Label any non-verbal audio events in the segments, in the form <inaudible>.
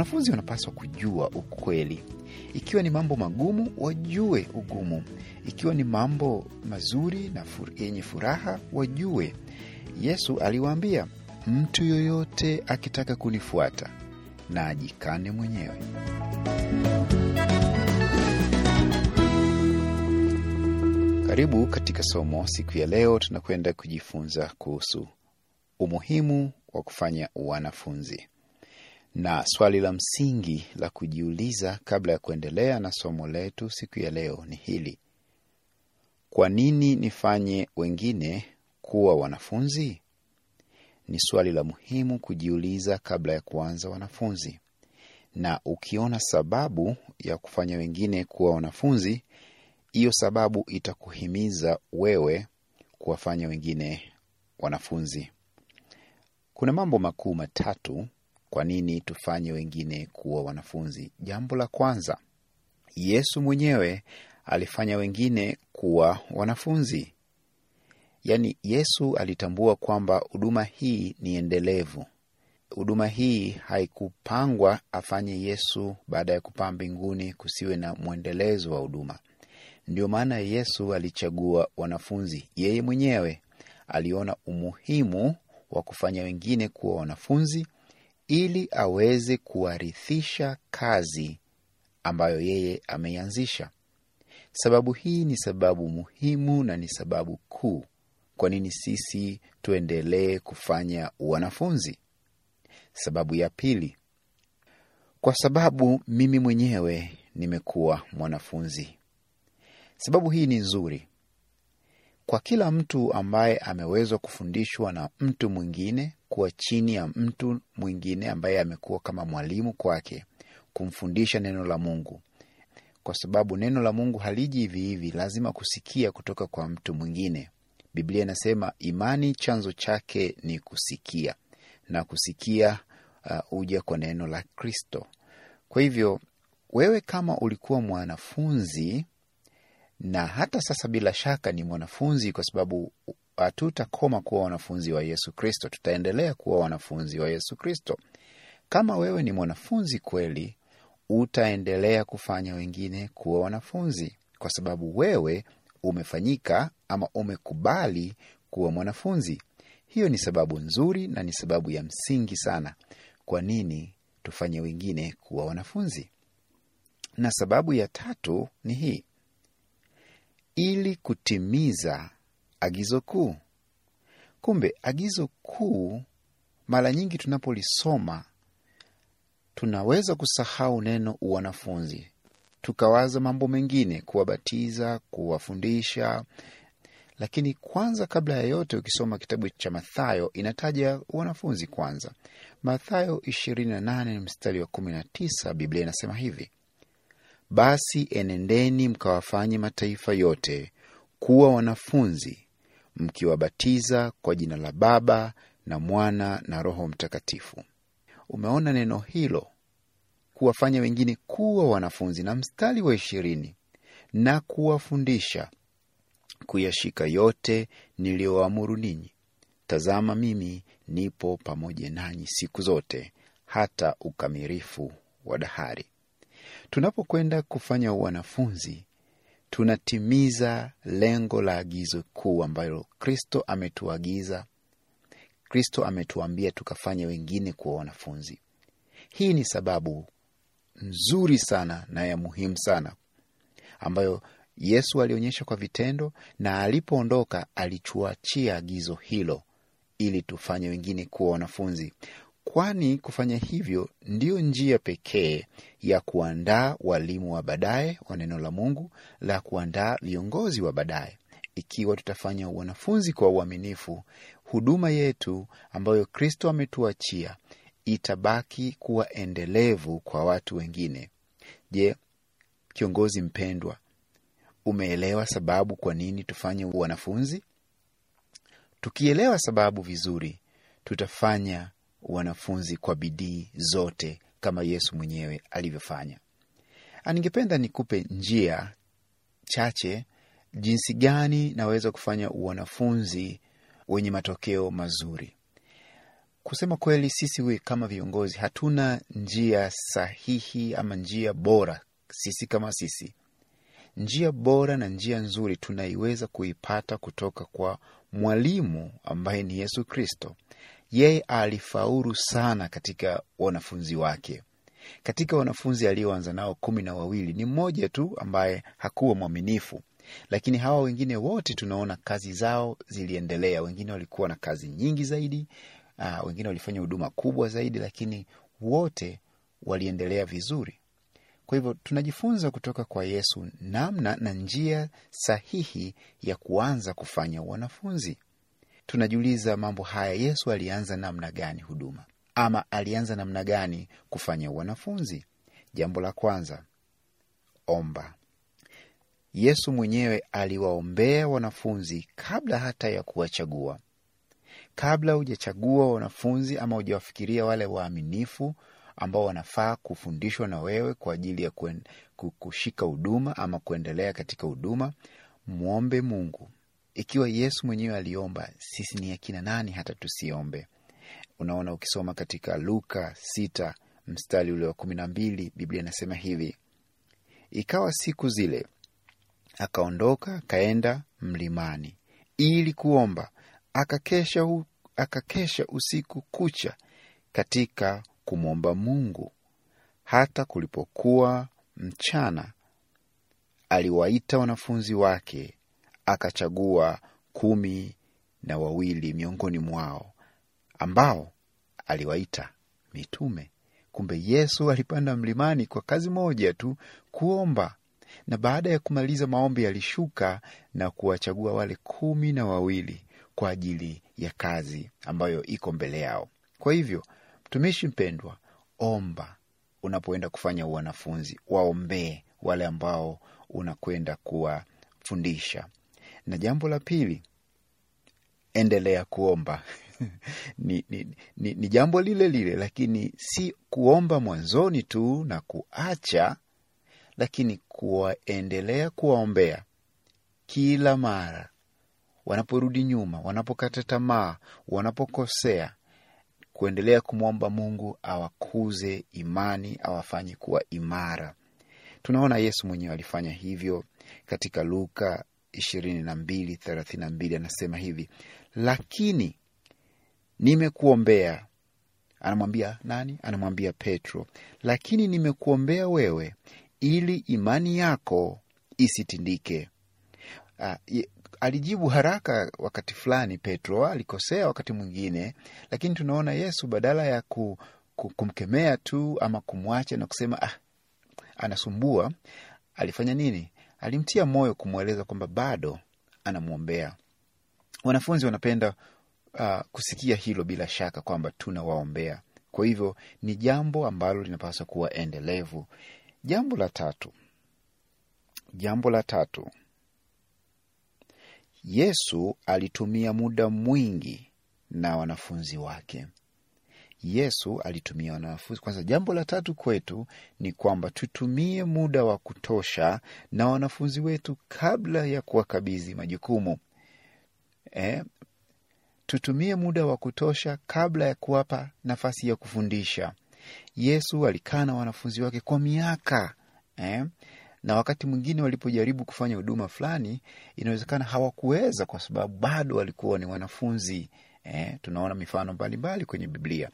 Wanafunzi wanapaswa kujua ukweli. Ikiwa ni mambo magumu, wajue ugumu. Ikiwa ni mambo mazuri na yenye furaha, wajue. Yesu aliwaambia, mtu yoyote akitaka kunifuata na ajikane mwenyewe. Karibu katika somo siku ya leo. Tunakwenda kujifunza kuhusu umuhimu wa kufanya wanafunzi, na swali la msingi la kujiuliza kabla ya kuendelea na somo letu siku ya leo ni hili: kwa nini nifanye wengine kuwa wanafunzi? Ni swali la muhimu kujiuliza kabla ya kuanza wanafunzi, na ukiona sababu ya kufanya wengine kuwa wanafunzi hiyo sababu itakuhimiza wewe kuwafanya wengine wanafunzi. Kuna mambo makuu matatu kwa nini tufanye wengine kuwa wanafunzi. Jambo la kwanza, Yesu mwenyewe alifanya wengine kuwa wanafunzi. Yaani, Yesu alitambua kwamba huduma hii ni endelevu. Huduma hii haikupangwa afanye Yesu baada ya kupaa mbinguni, kusiwe na mwendelezo wa huduma. Ndio maana Yesu alichagua wanafunzi. Yeye mwenyewe aliona umuhimu wa kufanya wengine kuwa wanafunzi ili aweze kuwarithisha kazi ambayo yeye ameianzisha. Sababu hii ni sababu muhimu na ni sababu kuu kwa nini sisi tuendelee kufanya wanafunzi. Sababu ya pili, kwa sababu mimi mwenyewe nimekuwa mwanafunzi. Sababu hii ni nzuri kwa kila mtu ambaye amewezwa kufundishwa na mtu mwingine, kuwa chini ya mtu mwingine ambaye amekuwa kama mwalimu kwake, kumfundisha neno la Mungu, kwa sababu neno la Mungu haliji hivi hivi, lazima kusikia kutoka kwa mtu mwingine. Biblia inasema imani chanzo chake ni kusikia, na kusikia huja uh, kwa neno la Kristo. Kwa hivyo wewe kama ulikuwa mwanafunzi na hata sasa bila shaka ni mwanafunzi, kwa sababu hatutakoma kuwa wanafunzi wa Yesu Kristo, tutaendelea kuwa wanafunzi wa Yesu Kristo. Kama wewe ni mwanafunzi kweli, utaendelea kufanya wengine kuwa wanafunzi, kwa sababu wewe umefanyika ama umekubali kuwa mwanafunzi. Hiyo ni sababu nzuri na ni sababu ya msingi sana kwa nini tufanye wengine kuwa wanafunzi. Na sababu ya tatu ni hii ili kutimiza agizo kuu. Kumbe agizo kuu, mara nyingi tunapolisoma tunaweza kusahau neno uwanafunzi, tukawaza mambo mengine, kuwabatiza, kuwafundisha. Lakini kwanza, kabla ya yote, ukisoma kitabu cha Mathayo inataja wanafunzi kwanza. Mathayo 28 mstari wa 19, Biblia inasema hivi basi enendeni mkawafanye mataifa yote kuwa wanafunzi, mkiwabatiza kwa jina la Baba na Mwana na Roho Mtakatifu. Umeona neno hilo, kuwafanya wengine kuwa wanafunzi, na mstari wa ishirini, na kuwafundisha kuyashika yote niliyoamuru ninyi. Tazama, mimi nipo pamoja nanyi siku zote hata ukamilifu wa dahari. Tunapokwenda kufanya wanafunzi, tunatimiza lengo la agizo kuu ambalo Kristo ametuagiza. Kristo ametuambia tukafanya wengine kuwa wanafunzi. Hii ni sababu nzuri sana na ya muhimu sana ambayo Yesu alionyesha kwa vitendo, na alipoondoka alichuachia agizo hilo ili tufanye wengine kuwa wanafunzi kwani kufanya hivyo ndiyo njia pekee ya kuandaa walimu wa baadaye wa neno la Mungu, la kuandaa viongozi wa baadaye. Ikiwa tutafanya wanafunzi kwa uaminifu, huduma yetu ambayo Kristo ametuachia itabaki kuwa endelevu kwa watu wengine. Je, kiongozi mpendwa, umeelewa sababu kwa nini tufanye wanafunzi? Tukielewa sababu vizuri, tutafanya wanafunzi kwa bidii zote kama Yesu mwenyewe alivyofanya. Ningependa nikupe njia chache jinsi gani naweza kufanya wanafunzi wenye matokeo mazuri. kusema kweli, sisi we kama viongozi hatuna njia sahihi ama njia bora. Sisi kama sisi, njia bora na njia nzuri tunaiweza kuipata kutoka kwa mwalimu ambaye ni Yesu Kristo. Yeye alifaulu sana katika wanafunzi wake. Katika wanafunzi alioanza nao kumi na wawili ni mmoja tu ambaye hakuwa mwaminifu, lakini hawa wengine wote tunaona kazi zao ziliendelea. Wengine walikuwa na kazi nyingi zaidi, uh, wengine walifanya huduma kubwa zaidi, lakini wote waliendelea vizuri. Kwa hivyo tunajifunza kutoka kwa Yesu namna na njia sahihi ya kuanza kufanya wanafunzi. Tunajiuliza mambo haya, Yesu alianza namna gani huduma ama alianza namna gani kufanya wanafunzi? Jambo la kwanza, omba. Yesu mwenyewe aliwaombea wanafunzi kabla hata ya kuwachagua. Kabla hujachagua wanafunzi ama hujawafikiria wale waaminifu ambao wanafaa kufundishwa na wewe kwa ajili ya kushika huduma ama kuendelea katika huduma, mwombe Mungu. Ikiwa Yesu mwenyewe aliomba, sisi ni akina nani hata tusiombe? Unaona, ukisoma katika Luka sita mstari ule wa kumi na mbili Biblia inasema hivi: ikawa siku zile akaondoka akaenda mlimani ili kuomba, akakesha, u, akakesha usiku kucha katika kumwomba Mungu. Hata kulipokuwa mchana, aliwaita wanafunzi wake, akachagua kumi na wawili miongoni mwao ambao aliwaita mitume. Kumbe Yesu alipanda mlimani kwa kazi moja tu, kuomba, na baada ya kumaliza maombi alishuka na kuwachagua wale kumi na wawili kwa ajili ya kazi ambayo iko mbele yao. Kwa hivyo, mtumishi mpendwa, omba unapoenda kufanya wanafunzi, waombee wale ambao unakwenda kuwafundisha. Na jambo la pili, endelea kuomba. <laughs> ni, ni, ni, ni jambo lile lile, lakini si kuomba mwanzoni tu na kuacha, lakini kuwaendelea kuwaombea kila mara wanaporudi nyuma, wanapokata tamaa, wanapokosea, kuendelea kumwomba Mungu awakuze imani, awafanye kuwa imara. Tunaona Yesu mwenyewe alifanya hivyo katika Luka ishirini na mbili thelathini na mbili anasema hivi, lakini nimekuombea. Anamwambia nani? Anamwambia Petro, lakini nimekuombea wewe, ili imani yako isitindike. Uh, alijibu haraka wakati fulani. Petro alikosea wakati mwingine, lakini tunaona Yesu badala ya ku, ku, kumkemea tu ama kumwacha na kusema ah, anasumbua, alifanya nini? Alimtia moyo kumweleza kwamba bado anamwombea. Wanafunzi wanapenda uh, kusikia hilo bila shaka kwamba tunawaombea. Kwa hivyo ni jambo ambalo linapaswa kuwa endelevu. Jambo la tatu, jambo la tatu, Yesu alitumia muda mwingi na wanafunzi wake. Yesu alitumia wanafunzi kwanza. Jambo la tatu kwetu ni kwamba tutumie muda wa kutosha na wanafunzi wetu kabla ya kuwakabidhi majukumu eh, tutumie muda wa kutosha kabla ya kuwapa nafasi ya kufundisha. Yesu alikaa na wanafunzi wake kwa miaka eh? na wakati mwingine walipojaribu kufanya huduma fulani, inawezekana hawakuweza kwa sababu bado walikuwa ni wanafunzi eh? Tunaona mifano mbalimbali kwenye Biblia,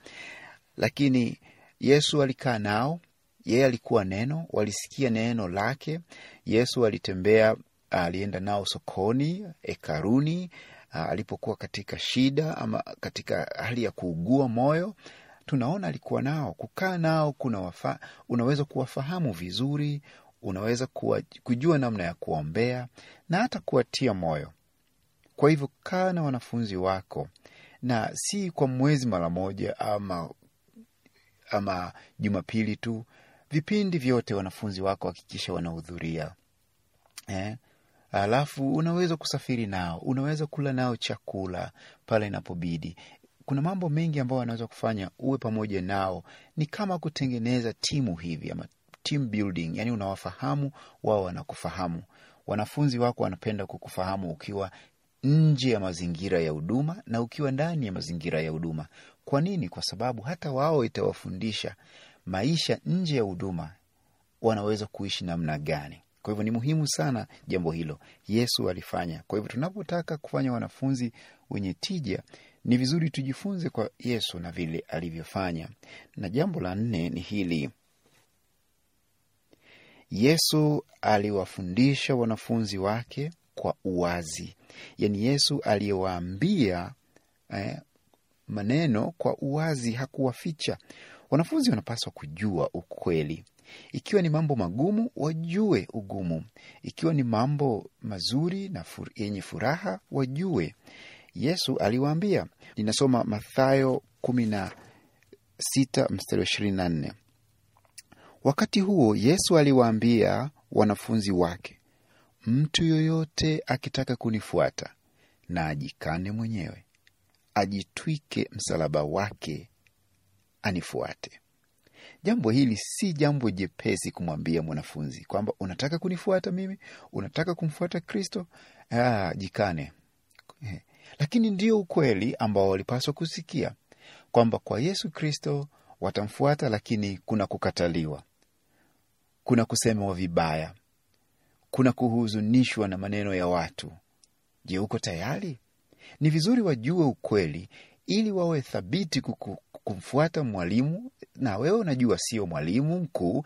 lakini Yesu alikaa nao. Yeye alikuwa neno, walisikia neno lake. Yesu alitembea, alienda nao sokoni, hekaruni alipokuwa katika shida ama katika hali ya kuugua moyo, tunaona alikuwa nao. Kukaa nao kuna wafa, unaweza kuwafahamu vizuri, unaweza kuwa, kujua namna ya kuombea na hata kuwatia moyo. Kwa hivyo kaa na wanafunzi wako, na si kwa mwezi mara moja ama ama Jumapili tu, vipindi vyote wanafunzi wako hakikisha wanahudhuria eh? Alafu unaweza kusafiri nao, unaweza kula nao chakula pale inapobidi. Kuna mambo mengi ambayo wanaweza kufanya uwe pamoja nao, ni kama kutengeneza timu hivi ama team building, yani unawafahamu wao wanakufahamu. Wanafunzi wako wanapenda kukufahamu ukiwa nje ya mazingira ya huduma na ukiwa ndani ya mazingira ya huduma. Kwa nini? Kwa sababu hata wao itawafundisha maisha nje ya huduma wanaweza kuishi namna gani. Kwa hivyo ni muhimu sana jambo hilo Yesu alifanya. Kwa hivyo tunapotaka kufanya wanafunzi wenye tija, ni vizuri tujifunze kwa Yesu na vile alivyofanya. Na jambo la nne ni hili: Yesu aliwafundisha wanafunzi wake kwa uwazi, yaani Yesu aliyewaambia eh, maneno kwa uwazi, hakuwaficha. Wanafunzi wanapaswa kujua ukweli. Ikiwa ni mambo magumu, wajue ugumu. Ikiwa ni mambo mazuri na yenye furaha, wajue. Yesu aliwaambia, ninasoma Mathayo kumi na sita mstari wa ishirini na nne. Wakati huo Yesu aliwaambia wanafunzi wake, mtu yoyote akitaka kunifuata na ajikane mwenyewe, ajitwike msalaba wake, anifuate. Jambo hili si jambo jepesi kumwambia mwanafunzi kwamba unataka kunifuata mimi, unataka kumfuata Kristo, ah, jikane. Lakini ndio ukweli ambao walipaswa kusikia kwamba kwa Yesu Kristo watamfuata, lakini kuna kukataliwa, kuna kusemewa vibaya, kuna kuhuzunishwa na maneno ya watu. Je, uko tayari? Ni vizuri wajue ukweli ili wawe thabiti kuku, kumfuata mwalimu. Na wewe unajua sio mwalimu mkuu,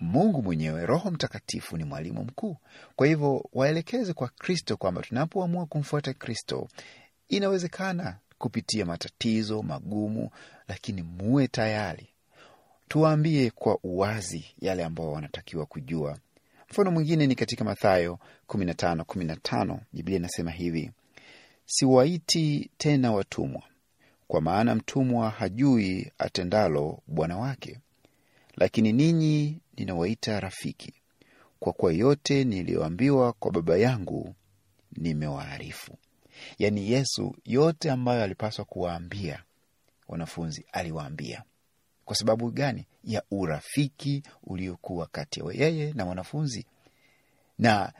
Mungu mwenyewe, Roho Mtakatifu ni mwalimu mkuu. Kwa hivyo waelekeze kwa Kristo kwamba tunapoamua kumfuata Kristo inawezekana kupitia matatizo magumu, lakini muwe tayari. Tuwaambie kwa uwazi yale ambao wanatakiwa kujua. Mfano mwingine ni katika Mathayo 15 15, Biblia inasema hivi: siwaiti tena watumwa, kwa maana mtumwa hajui atendalo bwana wake, lakini ninyi ninawaita rafiki, kwa kuwa yote niliyoambiwa kwa Baba yangu nimewaarifu. Yaani Yesu yote ambayo alipaswa kuwaambia wanafunzi aliwaambia. Kwa sababu gani? Ya urafiki uliokuwa kati ya yeye na wanafunzi, na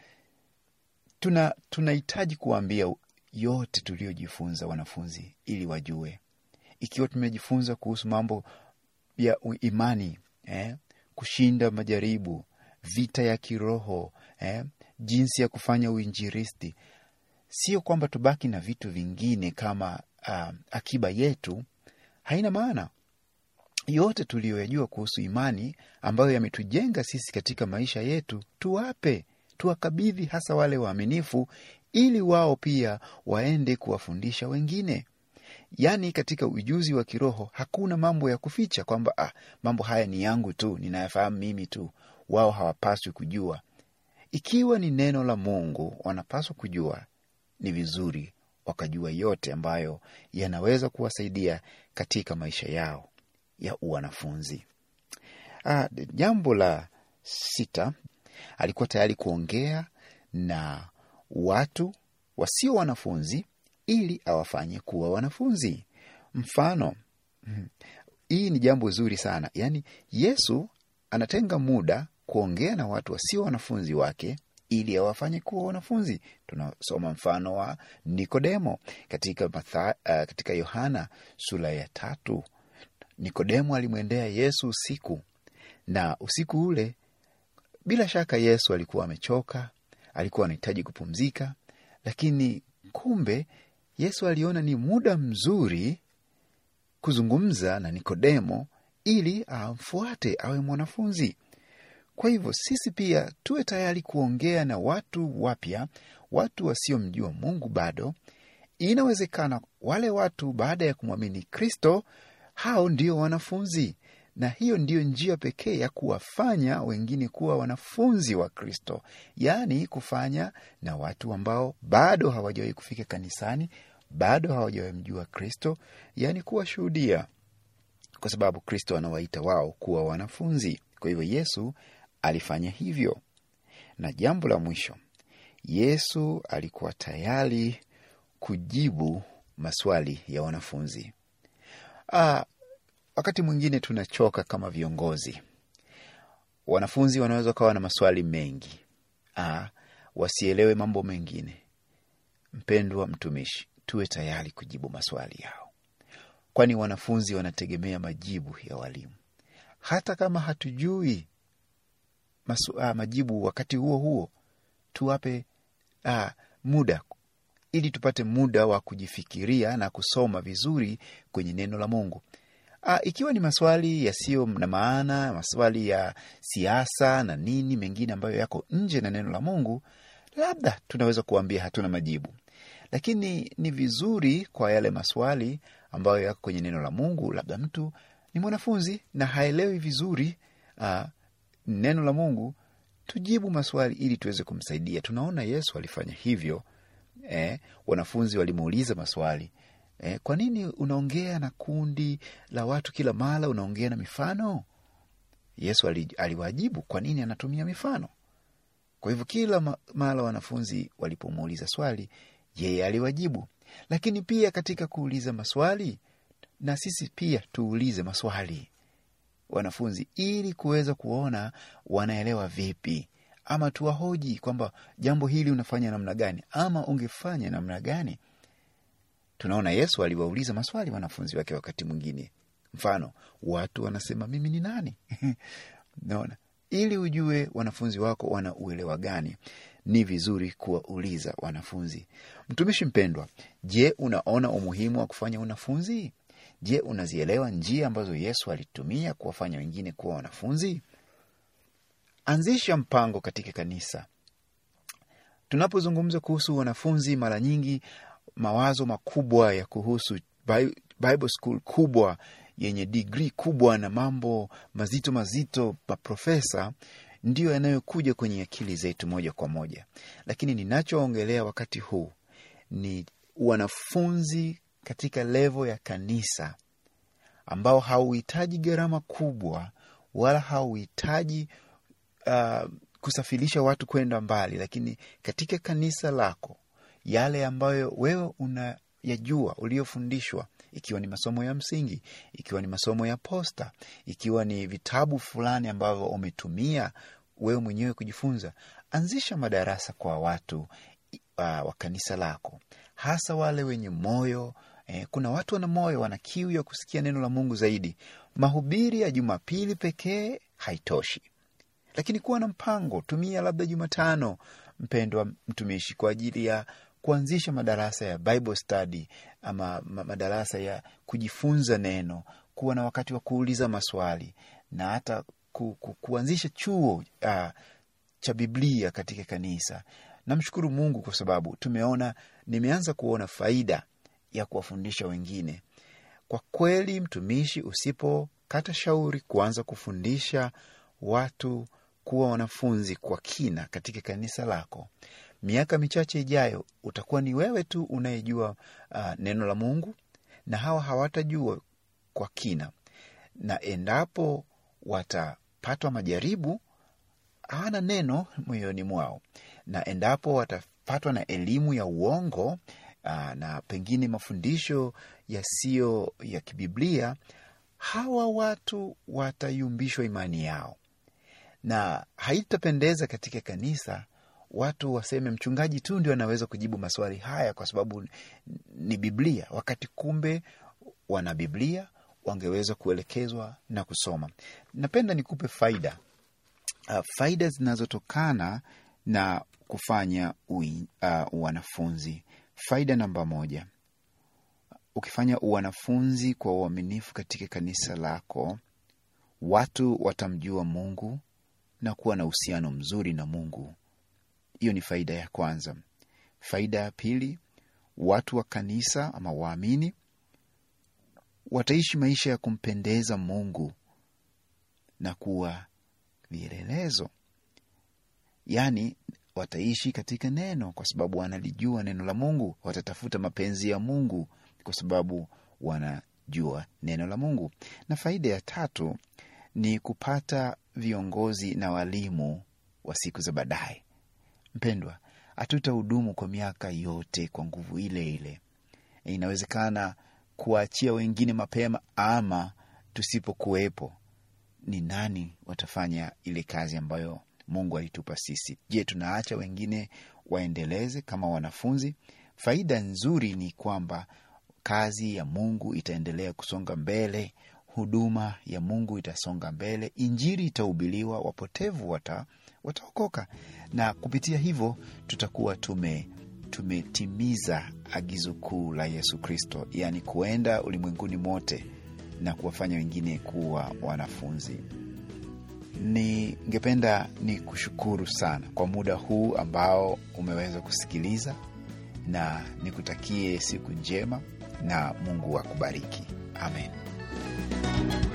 tuna tunahitaji kuwaambia yote tuliyojifunza wanafunzi ili wajue. Ikiwa tumejifunza kuhusu mambo ya imani eh, kushinda majaribu, vita ya kiroho eh, jinsi ya kufanya uinjilisti Sio kwamba tubaki na vitu vingine kama uh, akiba yetu, haina maana. Yote tuliyoyajua kuhusu imani ambayo yametujenga sisi katika maisha yetu, tuwape, tuwakabidhi, hasa wale waaminifu, ili wao pia waende kuwafundisha wengine. Yaani, katika ujuzi wa kiroho hakuna mambo ya kuficha kwamba ah, mambo haya ni yangu tu, ninayafahamu mimi tu. Wao hawapaswi kujua. Ikiwa ni neno la Mungu, wanapaswa kujua ni vizuri wakajua yote ambayo yanaweza kuwasaidia katika maisha yao ya uwanafunzi. Ah, jambo la sita, alikuwa tayari kuongea na watu wasio wanafunzi ili awafanye kuwa wanafunzi. Mfano, hii ni jambo zuri sana. Yaani Yesu anatenga muda kuongea na watu wasio wanafunzi wake ili awafanye kuwa wanafunzi. Tunasoma mfano wa Nikodemo katika Yohana uh, sura ya tatu. Nikodemo alimwendea Yesu usiku, na usiku ule bila shaka Yesu alikuwa amechoka, alikuwa anahitaji kupumzika, lakini kumbe Yesu aliona ni muda mzuri kuzungumza na Nikodemo ili amfuate awe mwanafunzi. Kwa hivyo sisi pia tuwe tayari kuongea na watu wapya, watu wasiomjua Mungu bado. Inawezekana wale watu baada ya kumwamini Kristo, hao ndio wanafunzi, na hiyo ndiyo njia pekee ya kuwafanya wengine kuwa wanafunzi wa Kristo, yaani kufanya na watu ambao bado hawajawahi kufika kanisani, bado hawajawahi mjua Kristo, yaani kuwashuhudia, kwa sababu Kristo anawaita wao kuwa wanafunzi. Kwa hivyo Yesu alifanya hivyo. Na jambo la mwisho, Yesu alikuwa tayari kujibu maswali ya wanafunzi. Aa, wakati mwingine tunachoka kama viongozi. Wanafunzi wanaweza ukawa na maswali mengi, Aa, wasielewe mambo mengine mpendwa mtumishi, tuwe tayari kujibu maswali yao, kwani wanafunzi wanategemea majibu ya walimu. Hata kama hatujui masu, aa, majibu wakati huo huo, tuwape aa, muda ili tupate muda wa kujifikiria na kusoma vizuri kwenye neno la Mungu. A, ikiwa ni maswali yasiyo na maana, maswali ya siasa na nini mengine ambayo yako nje na neno la Mungu, labda tunaweza kuambia hatuna majibu, lakini ni vizuri kwa yale maswali ambayo yako kwenye neno la Mungu, labda mtu ni mwanafunzi na haelewi vizuri a, neno la Mungu, tujibu maswali ili tuweze kumsaidia. Tunaona Yesu alifanya hivyo. Eh, wanafunzi walimuuliza maswali eh, kwa nini unaongea na kundi la watu kila mara, unaongea na mifano? Yesu aliwajibu kwa nini anatumia mifano. Kwa hivyo kila mara wanafunzi walipomuuliza swali, yeye aliwajibu. Lakini pia katika kuuliza maswali, na sisi pia tuulize maswali wanafunzi, ili kuweza kuona wanaelewa vipi, ama tuwahoji kwamba jambo hili unafanya namna gani, ama ungefanya namna gani. Tunaona Yesu aliwauliza maswali wanafunzi wake wakati mwingine, mfano watu wanasema mimi ni nani? <laughs> naona ili ujue wanafunzi wako wana uelewa gani, ni vizuri kuwauliza wanafunzi. Mtumishi mpendwa, je, unaona umuhimu wa kufanya wanafunzi? Je, unazielewa njia ambazo Yesu alitumia kuwafanya wengine kuwa wanafunzi? Anzisha mpango katika kanisa. Tunapozungumza kuhusu wanafunzi, mara nyingi mawazo makubwa ya kuhusu Bible school kubwa yenye digrii kubwa na mambo mazito mazito, maprofesa ndiyo yanayokuja kwenye akili zetu moja kwa moja, lakini ninachoongelea wakati huu ni wanafunzi katika levo ya kanisa ambao hauhitaji gharama kubwa wala hauhitaji uh, kusafirisha watu kwenda mbali, lakini katika kanisa lako yale ambayo wewe unayajua uliofundishwa ikiwa ni masomo ya msingi, ikiwa ni masomo ya posta, ikiwa ni vitabu fulani ambavyo umetumia wewe mwenyewe kujifunza, anzisha madarasa kwa watu uh, wa kanisa lako, hasa wale wenye moyo eh. Kuna watu wana moyo, wana kiu ya kusikia neno la Mungu zaidi. Mahubiri ya Jumapili pekee haitoshi, lakini kuwa na mpango. Tumia labda Jumatano, mpendwa mtumishi, kwa ajili ya kuanzisha madarasa ya Bible study ama madarasa ya kujifunza neno, kuwa na wakati wa kuuliza maswali na hata ku, ku, kuanzisha chuo uh, cha Biblia katika kanisa. Namshukuru Mungu kwa sababu tumeona, nimeanza kuona faida ya kuwafundisha wengine. Kwa kweli, mtumishi, usipokata shauri kuanza kufundisha watu kuwa wanafunzi kwa kina katika kanisa lako miaka michache ijayo utakuwa ni wewe tu unayejua uh, neno la Mungu na hawa hawatajua kwa kina, na endapo watapatwa majaribu, hawana neno moyoni mwao, na endapo watapatwa na elimu ya uongo uh, na pengine mafundisho yasiyo ya kibiblia, hawa watu watayumbishwa imani yao, na haitapendeza katika kanisa watu waseme mchungaji tu ndio anaweza kujibu maswali haya kwa sababu ni Biblia, wakati kumbe wana Biblia wangeweza kuelekezwa na kusoma. Napenda nikupe faida uh, faida zinazotokana na kufanya ui, uh, wanafunzi. Faida namba moja, ukifanya uwanafunzi kwa uaminifu katika kanisa lako, watu watamjua Mungu na kuwa na uhusiano mzuri na Mungu. Hiyo ni faida ya kwanza. Faida ya pili, watu wa kanisa ama waamini wataishi maisha ya kumpendeza Mungu na kuwa vielelezo, yaani wataishi katika neno kwa sababu wanalijua neno la Mungu. Watatafuta mapenzi ya Mungu kwa sababu wanajua neno la Mungu. Na faida ya tatu ni kupata viongozi na walimu wa siku za baadaye. Mpendwa, hatutahudumu kwa miaka yote kwa nguvu ile ile. Inawezekana kuwaachia wengine mapema, ama tusipokuwepo, ni nani watafanya ile kazi ambayo Mungu alitupa sisi? Je, tunaacha wengine waendeleze kama wanafunzi? faida nzuri ni kwamba kazi ya Mungu itaendelea kusonga mbele, huduma ya Mungu itasonga mbele, injili itahubiriwa, wapotevu wata wataokoka, na kupitia hivyo tutakuwa tume tumetimiza agizo kuu la Yesu Kristo, yaani kuenda ulimwenguni mote na kuwafanya wengine kuwa wanafunzi. Ningependa ni kushukuru sana kwa muda huu ambao umeweza kusikiliza, na nikutakie siku njema na Mungu akubariki. Amen. なんだ?